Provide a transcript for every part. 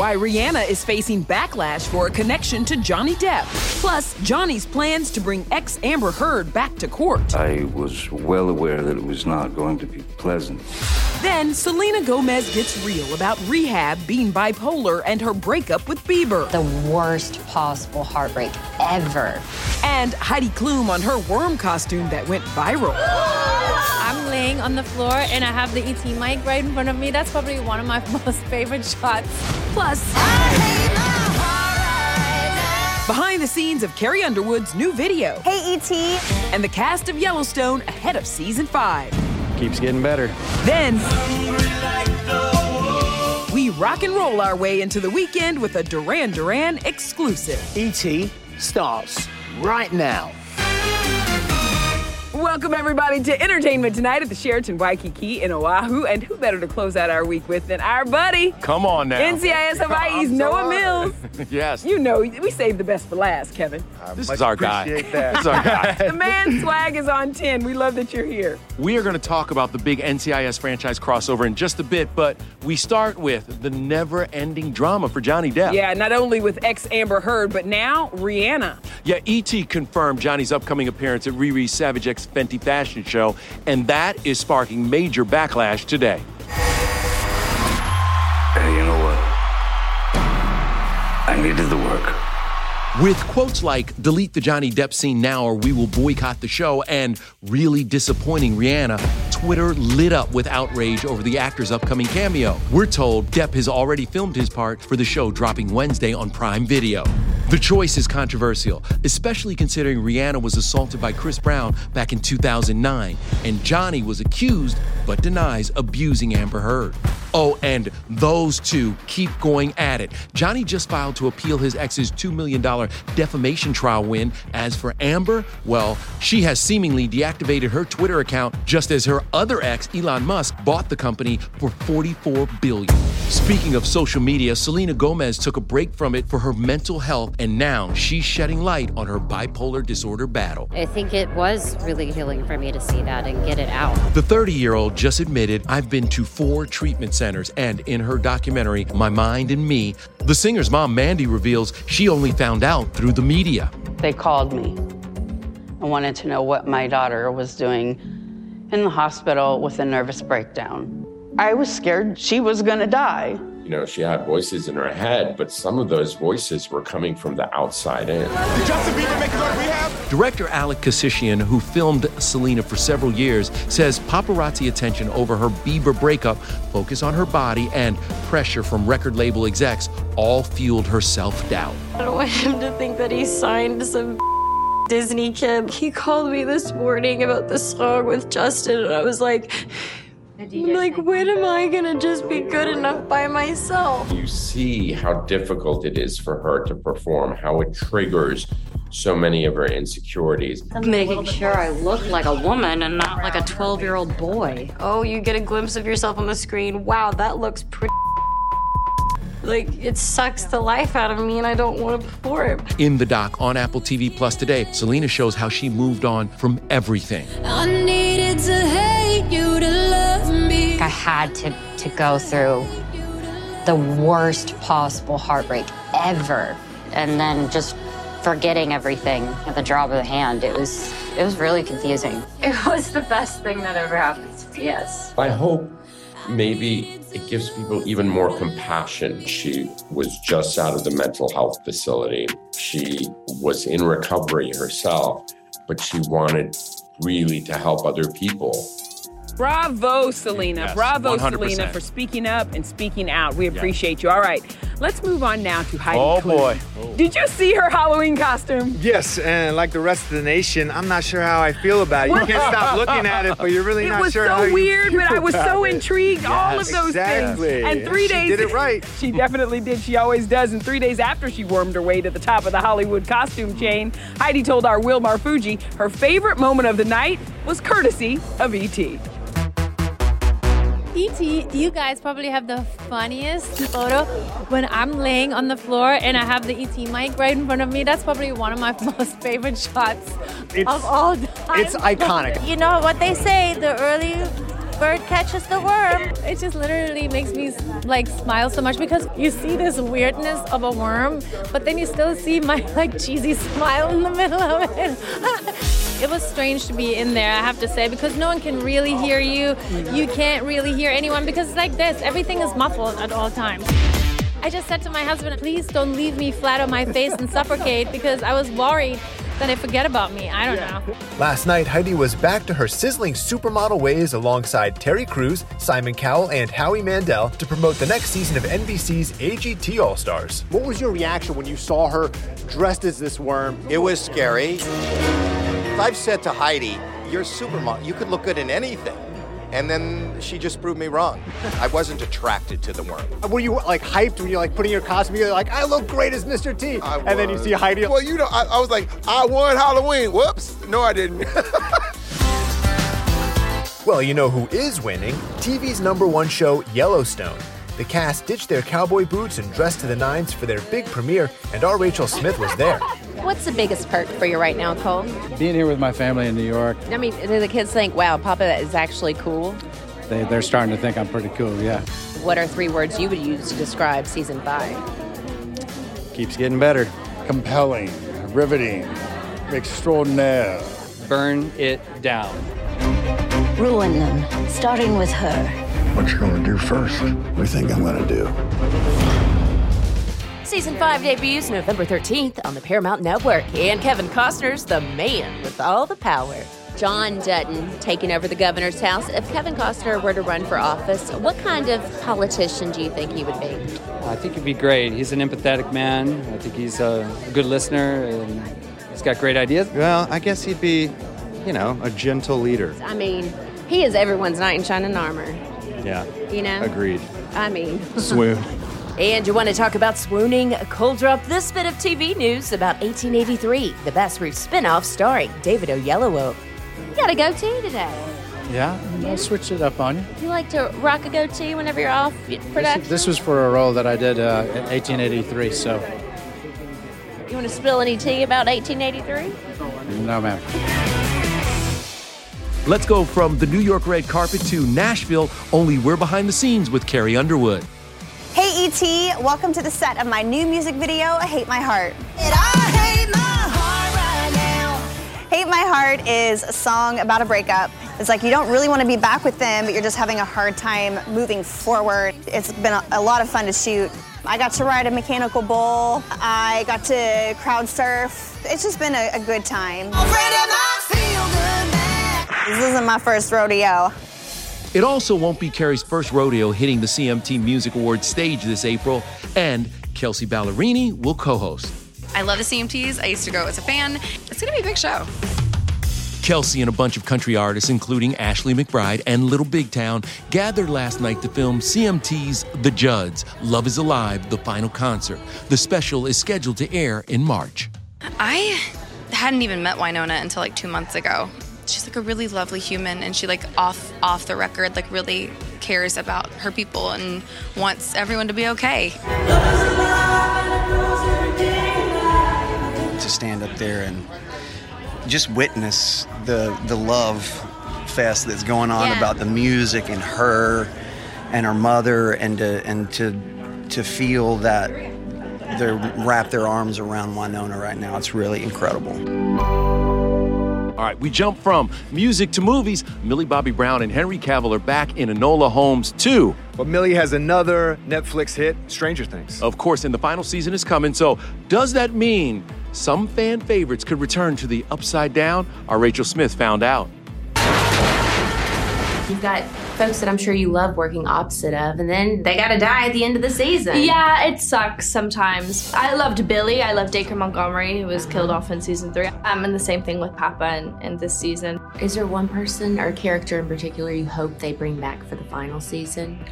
why Rihanna is facing backlash for a connection to Johnny Depp. Plus, Johnny's plans to bring ex Amber Heard back to court. I was well aware that it was not going to be pleasant. Then, Selena Gomez gets real about rehab, being bipolar, and her breakup with Bieber. the worst possible heartbreak ever. And Heidi Klum on her worm costume that went viral. I'm laying on the floor and I have the ET mic right in front of me. That's probably one of my most favorite shots. Plus, behind the scenes of Carrie Underwood's new video. Hey, E.T. And the cast of Yellowstone ahead of season five. Keeps getting better. Then we rock and roll our way into the weekend with a Duran Duran exclusive. ET starts right now. Welcome everybody to Entertainment Tonight at the Sheraton Waikiki in Oahu. And who better to close out our week with than our buddy, Come on now. NCIS Hawaii's I'm Noah sorry. Mills. yes. You know, we saved the best for last, Kevin. this is our guy. that. This is our guy. The man swag is on 10. We love that you're here. we are going to talk about the big NCIS franchise crossover in just a bit, but we start with the never ending drama for Johnny Depp. Yeah, not only with ex Amber Heard, but now Rihanna. Yeah, E.T. confirmed Johnny's upcoming appearance at Riri Savage X Fenty Fashion Show, and that is sparking major backlash today. Hey, you know what? I needed the. With quotes like, delete the Johnny Depp scene now or we will boycott the show, and really disappointing Rihanna, Twitter lit up with outrage over the actor's upcoming cameo. We're told Depp has already filmed his part for the show dropping Wednesday on Prime Video. The choice is controversial, especially considering Rihanna was assaulted by Chris Brown back in 2009, and Johnny was accused but denies abusing Amber Heard. Oh, and those two keep going at it. Johnny just filed to appeal his ex's $2 million defamation trial win. As for Amber, well, she has seemingly deactivated her Twitter account just as her other ex, Elon Musk, bought the company for 44 billion. Speaking of social media, Selena Gomez took a break from it for her mental health, and now she's shedding light on her bipolar disorder battle. I think it was really healing for me to see that and get it out. The 30 year old just admitted, I've been to four treatment centers, and in her documentary, My Mind and Me, the singer's mom, Mandy, reveals she only found out through the media. They called me and wanted to know what my daughter was doing in the hospital with a nervous breakdown. I was scared she was gonna die. You know, she had voices in her head, but some of those voices were coming from the outside in. Did Justin Bieber make it on rehab? Director Alek Keshishian, who filmed Selena for several years, says paparazzi attention over her Bieber breakup, focus on her body, and pressure from record label execs all fueled her self doubt. I don't want him to think that he signed some Disney kid. He called me this morning about the song with Justin, and I was like, like, when am I gonna just be good enough by myself? You see how difficult it is for her to perform, how it triggers so many of her insecurities. Making sure I look like a woman and not like a 12 year old boy. Oh, you get a glimpse of yourself on the screen. Wow, that looks pretty. Like, it sucks the life out of me, and I don't want to perform. In the doc on Apple TV Plus today, Selena shows how she moved on from everything. I needed to hate you to love me. I had to, to go through the worst possible heartbreak ever. And then just forgetting everything at the drop of the hand. It was it was really confusing. It was the best thing that ever happened to me, yes. I hope maybe it gives people even more compassion. She was just out of the mental health facility. She was in recovery herself, but she wanted really to help other people. Bravo, Selena. Yes, Bravo, 100%. Selena, for speaking up and speaking out. We appreciate you. All right, let's move on now to Heidi Oh, Klum. boy. Did you see her Halloween costume? Yes, and like the rest of the nation, I'm not sure how I feel about it. You can't stop looking at it, but you're really it not was sure so how you weird, but I was so about it. intrigued. all of those exactly. things. And three She days. did it right. She definitely did. She always does. And three days after she wormed her way to the top of the Hollywood costume chain, Heidi told our Will Marfuggi her favorite moment of the night was courtesy of E.T. ET, you guys probably have the funniest photo when I'm laying on the floor and I have the ET mic right in front of me. That's probably one of my most favorite shots of all time. it's iconic. You know what they say, the early bird catches the worm. It just literally makes me like smile so much because you see this weirdness of a worm, but then you still see my like cheesy smile in the middle of it. It was strange to be in there, I have to say, because no one can really hear you. You can't really hear anyone because it's like this everything is muffled at all times. I just said to my husband, please don't leave me flat on my face and suffocate because I was worried that they forget about me. I don't know. Last night, Heidi was back to her sizzling supermodel ways alongside Terry Crews, Simon Cowell, and Howie Mandel to promote the next season of NBC's AGT All Stars. What was your reaction when you saw her dressed as this worm? It was scary. I've said to Heidi, you're supermodel. You could look good in anything. And then she just proved me wrong. I wasn't attracted to the worm. Were you like hyped when you're like putting your costume together? Like, I look great as Mr. T. and then you see Heidi. Well, you know, I, I was like, I won Halloween. Whoops. No, I didn't. Well, you know who is winning? TV's number one show, Yellowstone. The cast ditched their cowboy boots and dressed to the nines for their big premiere, and our Rachel Smith was there. What's the biggest perk for you right now, Cole? Being here with my family in New York, I mean, do the kids think, wow, Papa is actually cool? they, they're starting to think I'm pretty cool, yeah. What are three words you would use to describe season five? Keeps getting better. Compelling, riveting, extraordinaire. Burn it down. Ruin them, starting with her. What you gonna do first? What do you think I'm gonna do? Season 5 debuts November 13th on the Paramount Network, and Kevin Costner's the man with all the power. John Dutton taking over the governor's house. If Kevin Costner were to run for office, what kind of politician do you think he would be? I think he'd be great. He's an empathetic man. I think he's a good listener and he's got great ideas. Well, I guess he'd be, you know, a gentle leader. I mean, he is everyone's knight in shining armor. Yeah. You know? Agreed. I mean, Swoon. And you want to talk about swooning? Cole drop this bit of TV news about 1883, the Bass Reeves spinoff starring David Oyelowo. You got a goatee today. Yeah, I'll switch it up on you. You like to rock a goatee whenever you're off production? This was for a role that I did uh, in 1883, so You want to spill any tea about 1883? no, ma'am. Let's go from the New York red carpet to Nashville, only we're behind the scenes with Carrie Underwood. Hey ET, welcome to the set of my new music video, I Hate My Heart. Hate My Heart is a song about a breakup. It's like you don't really want to be back with them, but you're just having a hard time moving forward. It's been a, a lot of fun to shoot. I got to ride a mechanical bull. I got to crowd surf. It's just been a, a good time. This isn't my first rodeo. It also won't be Carrie's first rodeo hitting the CMT Music Awards stage this April, and Kelsea Ballerini will co host. I love the CMTs. I used to go as a fan. It's going to be a big show. Kelsey and a bunch of country artists, including Ashley McBryde and Little Big Town, gathered last night to film CMT's The Judds Love is Alive, the final concert. The special is scheduled to air in March. I hadn't even met Wynonna until like two months ago. She's like a really lovely human, and she like off off the record like really cares about her people and wants everyone to be okay. to stand up there and just witness the the love fest that's going on Yeah. about the music and her and her mother and to and to to feel that they wrap their arms around Wynonna right now. It's really incredible. All right, we jump from music to movies. Millie Bobby Brown and Henry Cavill are back in Enola Holmes 2. But Millie has another Netflix hit, Stranger Things. Of course, and the final season is coming, so does that mean some fan favorites could return to the upside down? Our Rachel Smith found out. You've got folks that I'm sure you love working opposite of, and then they gotta die at the end of the season. Yeah, it sucks sometimes. I loved Billy. I loved Dacre Montgomery, who was killed off in season three. Um, and the same thing with Papa in, in this season. Is there one person or character in particular you hope they bring back for the final season?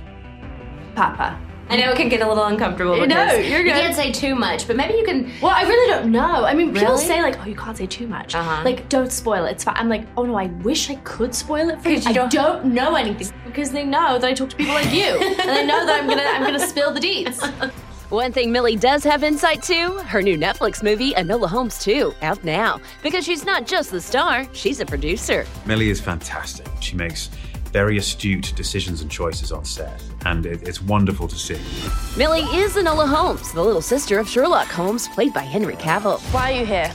Papa. I know it can get a little uncomfortable. No, you're You can't say too much, but maybe you can. Well, I really don't know. I mean, people Really? say like, "Oh, you can't say too much." Uh-huh. Like, don't spoil it. It's fine. I'm like, "Oh no, I wish I could spoil it for you. 'Cause you I don't- don't know anything because they know that I talk to people like you, and they know that I'm gonna I'm gonna spill the deets." One thing Millie does have insight to her new Netflix movie, Enola Holmes 2, out now. Because she's not just the star, she's a producer. Millie is fantastic. She makes very astute decisions and choices on set, and it, it's wonderful to see. Millie is Enola Holmes, the little sister of Sherlock Holmes, played by Henry Cavill. Why are you here?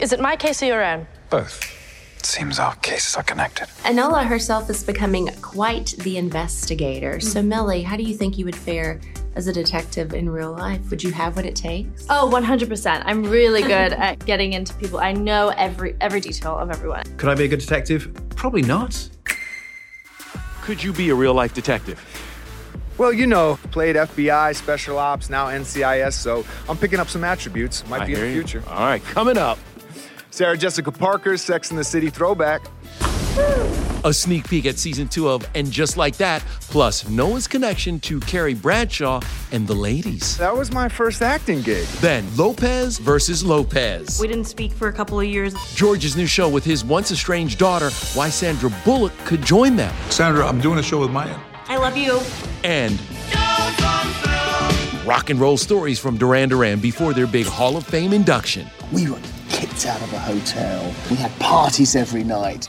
Is it my case or your own? Both. It Seems our cases are connected. Enola herself is becoming quite the investigator. Hmm. So, Millie, how do you think you would fare as a detective in real life? Would you have what it takes? Oh, 100%. I'm really good at getting into people. I know every every detail of everyone. Could I be a good detective? Probably not. Could you be a real life detective? Well, you know, played FBI, Special Ops, now NCIS, so I'm picking up some attributes. Might I be in the you. future. All right, coming up. Sarah Jessica Parker, Sex in the City throwback. A sneak peek at season two of And Just Like That, plus Noah's connection to Carrie Bradshaw and the ladies. That was my first acting gig. Then Lopez versus Lopez. We didn't speak for a couple of years. George's new show with his once estranged daughter, why Sandra Bullock could join them. Sandra, I'm doing a show with Maya. I love you. And rock and roll stories from Duran Duran before their big Hall of Fame induction. We were kicked out of a hotel. We had parties every night.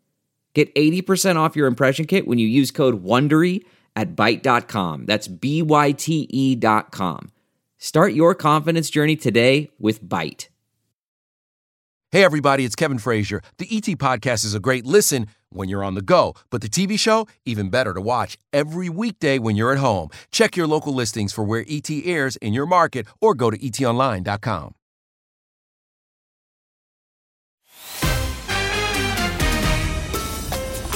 Get 80% off your impression kit when you use code WONDERY at Byte.com. That's B-Y-T-E dot com. Start your confidence journey today with Byte. Hey, everybody, it's Kevin Frazier. The ET Podcast is a great listen when you're on the go, but the TV show, even better to watch every weekday when you're at home. Check your local listings for where ET airs in your market or go to etonline.com.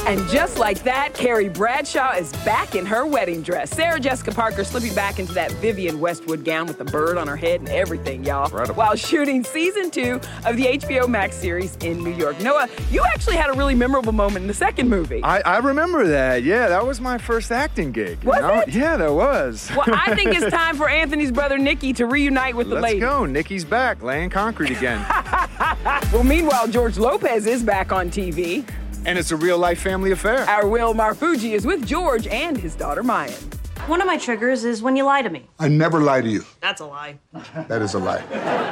And just like that, Carrie Bradshaw is back in her wedding dress. Sarah Jessica Parker slipping back into that Vivienne Westwood gown with the bird on her head and everything, y'all. Incredible. While shooting season two of the HBO Max series in New York. Noah, you actually had a really memorable moment in the second movie. I, I remember that. Yeah, that was my first acting gig. you Was know? it? Yeah, that was. well, I think it's time for Anthony's brother Nikki to reunite with the lady. Let's go. Nikki's back, laying concrete again. well, meanwhile, George Lopez is back on TV. And it's a real life family affair. Our Will Marfuggi is with George and his daughter Mayan. One of my triggers is when you lie to me. I never lie to you. That's a lie. That is a lie.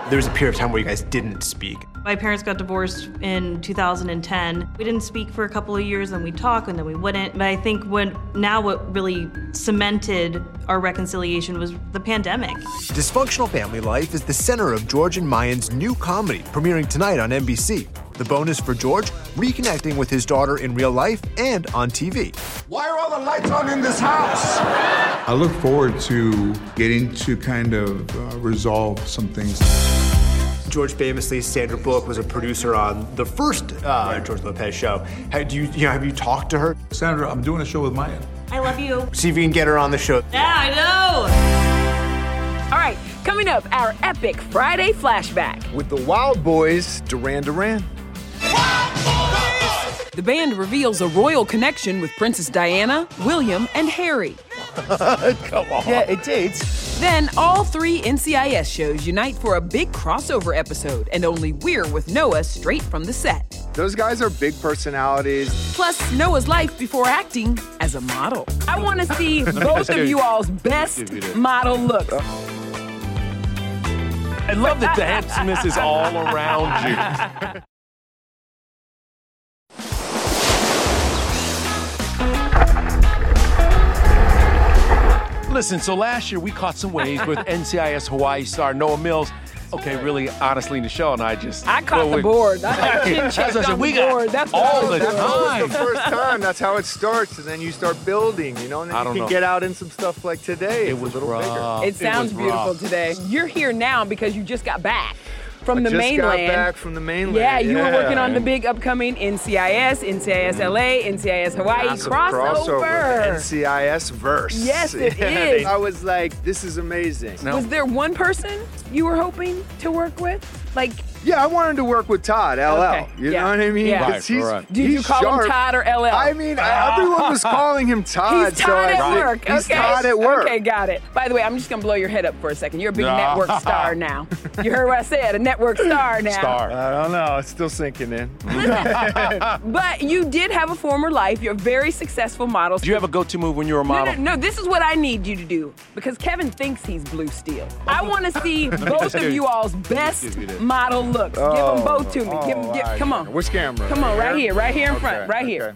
There was a period of time where you guys didn't speak. My parents got divorced in 2010. We didn't speak for a couple of years, then we talk, and then we wouldn't. But I think when now what really cemented our reconciliation was the pandemic. Dysfunctional Family Life is the center of George and Mayan's new comedy, premiering tonight on NBC. The bonus for George, reconnecting with his daughter in real life and on TV. Why are all the lights on in this house? I look forward to getting to kind of uh, resolve some things. George famously, Sandra Bullock was a producer on the first uh, George Lopez show. Have you, you know, have you talked to her? Sandra, I'm doing a show with Maya. I love you. See if you can get her on the show. Yeah, I know. All right, coming up, our epic Friday flashback. With the Wild Boys, Duran Duran. The band reveals a royal connection with Princess Diana, William, and Harry. Come on. Yeah, it did. Then all three NCIS shows unite for a big crossover episode, and only we're with Noah straight from the set. Those guys are big personalities. Plus, Noah's life before acting as a model. I want to see both of you all's best model looks. I love that the handsomeness is all around you. Listen, so last year we caught some waves with NCIS Hawaii star Noah Mills. Okay, really, honestly, Michelle and I just. I caught well, the we- board. I chin That's checked what I said, on we the got board. That's what I all was the doing. That was the first time. That's how it starts, and then you start building, you know, and then I you don't can know. get out in some stuff like today. It It's was a little rough. bigger. It sounds was beautiful rough. today. You're here now because you just got back from I the just mainland. got back from the mainland. Yeah, you were working on the big upcoming NCIS, NCIS mm-hmm. LA, NCIS Hawaii massive crossover. NCIS verse. Yes, it Yeah, is. I was like, this is amazing. Was there one person you were hoping to work with? Like, Yeah, I wanted to work with Todd, LL. Okay, You yeah, know what I mean? yeah. 'Cause Right, he's, right. Did you he's call him. Todd or LL? I mean, everyone was calling him Todd. He's so Todd I at think work. He's okay. Todd at work. Okay, got it. By the way, I'm just gonna blow your head up for a second. You're a big Nah. network star now. You heard what I said, a network star now. Star. I don't know. It's still sinking in. But you did have a former life. You're a very successful model. Do you have a go-to move when you're a No, model? no, no, this is what I need you to do because Kevin thinks he's blue steel. I want to see both of you all's best model looks. Give them both to me. Give 'em- give- come on. Which camera? Come on, right here, right here in Okay, front, right here.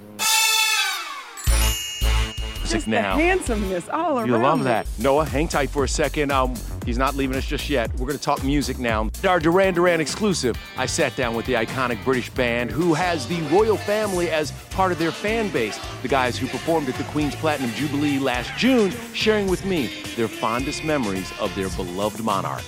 Music Just now. the handsomeness all around. You love me. that. Noah, hang tight for a second. Um, he's not leaving us just yet. We're going to talk music now. Our Duran Duran exclusive. I sat down with the iconic British band who has the royal family as part of their fan base. The guys who performed at the Queen's Platinum Jubilee last June, sharing with me their fondest memories of their beloved monarch.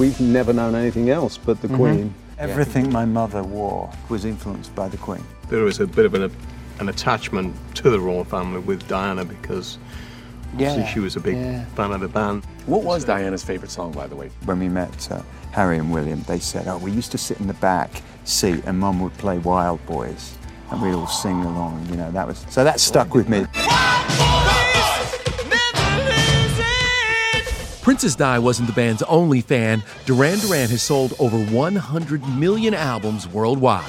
We've never known anything else but the Mhm. Queen. Everything my mother wore was influenced by the Queen. There was a bit of an, an attachment to the royal family with Diana because obviously Yeah, she was a big yeah. fan of the band. What was Diana's favorite song, by the way? When we met uh, Harry and William, they said, "Oh, we used to sit in the back seat, and Mum would play Wild Boys, and we'd all sing along." You know, that was so that stuck with me. Princess Di wasn't the band's only fan. Duran Duran has sold over 100 million albums worldwide.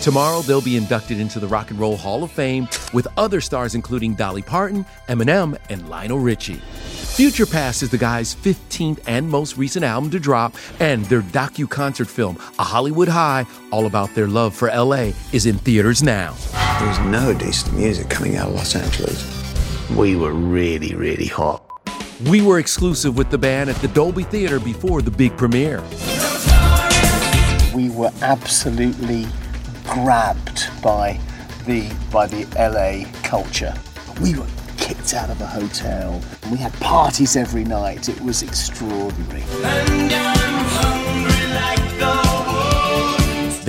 Tomorrow, they'll be inducted into the Rock and Roll Hall of Fame with other stars including Dolly Parton, Eminem, and Lionel Richie. Future Past is the guys' 15th and most recent album to drop, and their docu concert film, A Hollywood High, all about their love for LA, is in theaters now. There's no decent music coming out of Los Angeles. We were really, really hot. We were exclusive with the band at the Dolby Theater before the big premiere. We were absolutely grabbed by the by the LA culture. We were kicked out of a hotel. We had parties every night. It was extraordinary.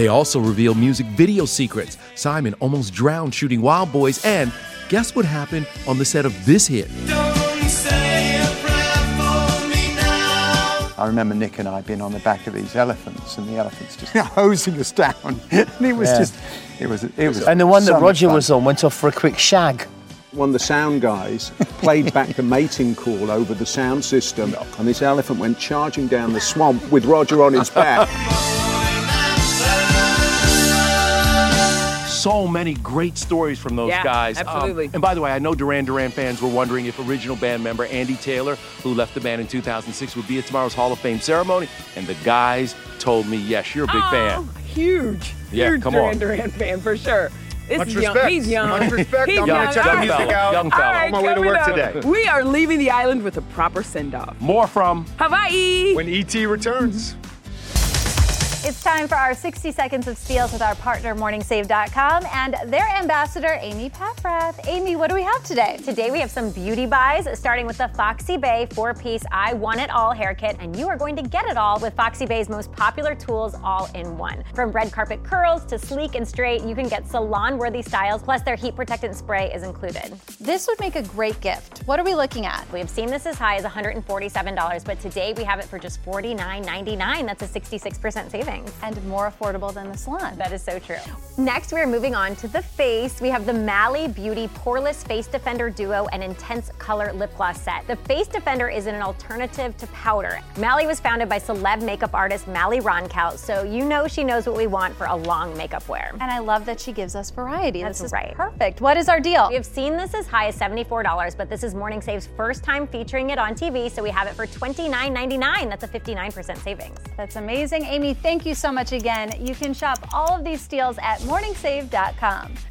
They also reveal music video secrets. Simon almost drowned shooting Wild Boys, and guess what happened on the set of this hit? I remember Nick and I being on the back of these elephants, and the elephants just hosing us down. and it was Yeah. just, it was, it was. And the one that much Roger fun. was on went off for a quick shag. One of the sound guys played back the mating call over the sound system, and this elephant went charging down the swamp with Roger on its back. So many great stories from those Yeah, guys. Um, absolutely. and by the way, I know Duran Duran fans were wondering if original band member Andy Taylor, who left the band in 2006, would be at tomorrow's Hall of Fame ceremony. And the guys told me, yes, you're a big fan. Huge, Yeah, huge come Duran on. Duran Duran fan for sure. This Much is young. He's young. Much respect. He's I'm young. gonna check the music right. out. Young fella. All right, On my way to work up, today. We are leaving the island with a proper send off. More from Hawaii. When ET returns. It's time for our 60 seconds of steals with our partner morningsave.com and their ambassador Amy Paffrath. Amy, what do we have today? Today we have some beauty buys, starting with the FoxyBae four-piece I Want It All hair kit, and you are going to get it all with FoxyBae's most popular tools all in one. From red carpet curls to sleek and straight, you can get salon-worthy styles, plus their heat protectant spray is included. This would make a great gift. What are we looking at? We have seen this as high as $147, but today we have it for just $49.99. That's a 66% savings. And more affordable than the salon. That is so true. Next, we are moving on to the face. We have the Mally Beauty Poreless Face Defender Duo and Intense Color Lip Gloss Set. The Face Defender is an alternative to powder. Mally was founded by celeb makeup artist Mally Roncal, so you know she knows what we want for a long makeup wear. And I love that she gives us variety. That's this is right. perfect. What is our deal? We have seen this as high as $74, but this is Morning Save's first time featuring it on TV, so we have it for $29.99. That's a 59% savings. That's amazing. Amy, thank you so much again. You can shop all of these steals at morningsave.com.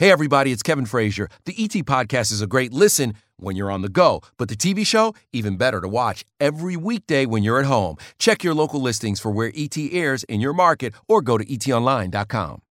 Hey, everybody, it's Kevin Frazier. The ET Podcast is a great listen when you're on the go, but the TV show, even better to watch every weekday when you're at home. Check your local listings for where ET airs in your market or go to etonline.com.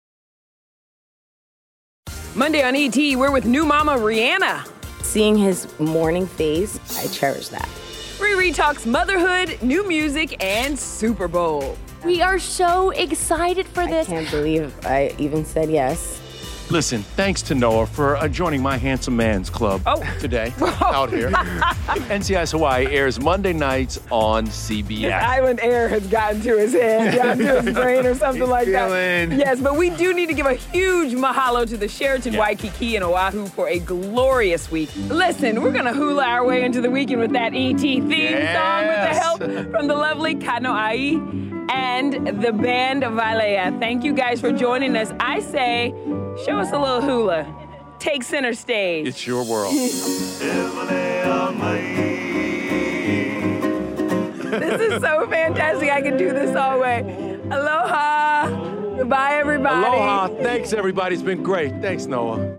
Monday on ET, we're with new mama Rihanna. Seeing his morning face, I cherish that. Riri talks motherhood, new music, and Super Bowl. We are so excited for this. I can't believe I even said yes. Listen, thanks to Noah for uh, joining my Handsome Man's Club oh. today out here. NCIS Hawaii airs Monday nights on His CBS. island air has gotten to his head, gotten to his brain, or something like feeling. that. Yes, but we do need to give a huge mahalo to the Sheraton Waikiki in Oahu for a glorious week. Listen, we're gonna hula our way into the weekend with that ET theme song with the help from the lovely Kano Ai and the band Valea. Thank you guys for joining us. I say, show us a little hula. Take center stage. It's your world. This is so fantastic. I can do this all way. Aloha. Goodbye, everybody. Aloha. Thanks, everybody. It's been great. Thanks, Noah.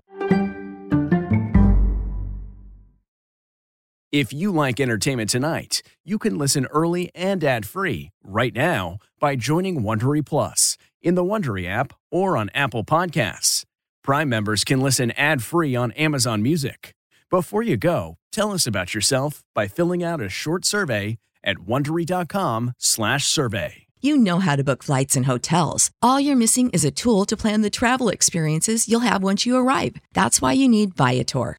If you like entertainment tonight, you can listen early and ad-free right now by joining Wondery Plus in the Wondery app or on Apple Podcasts. Prime members can listen ad-free on Amazon Music. Before you go, tell us about yourself by filling out a short survey at wondery.com/survey. You know how to book flights and hotels. All you're missing is a tool to plan the travel experiences you'll have once you arrive. That's why you need Viator.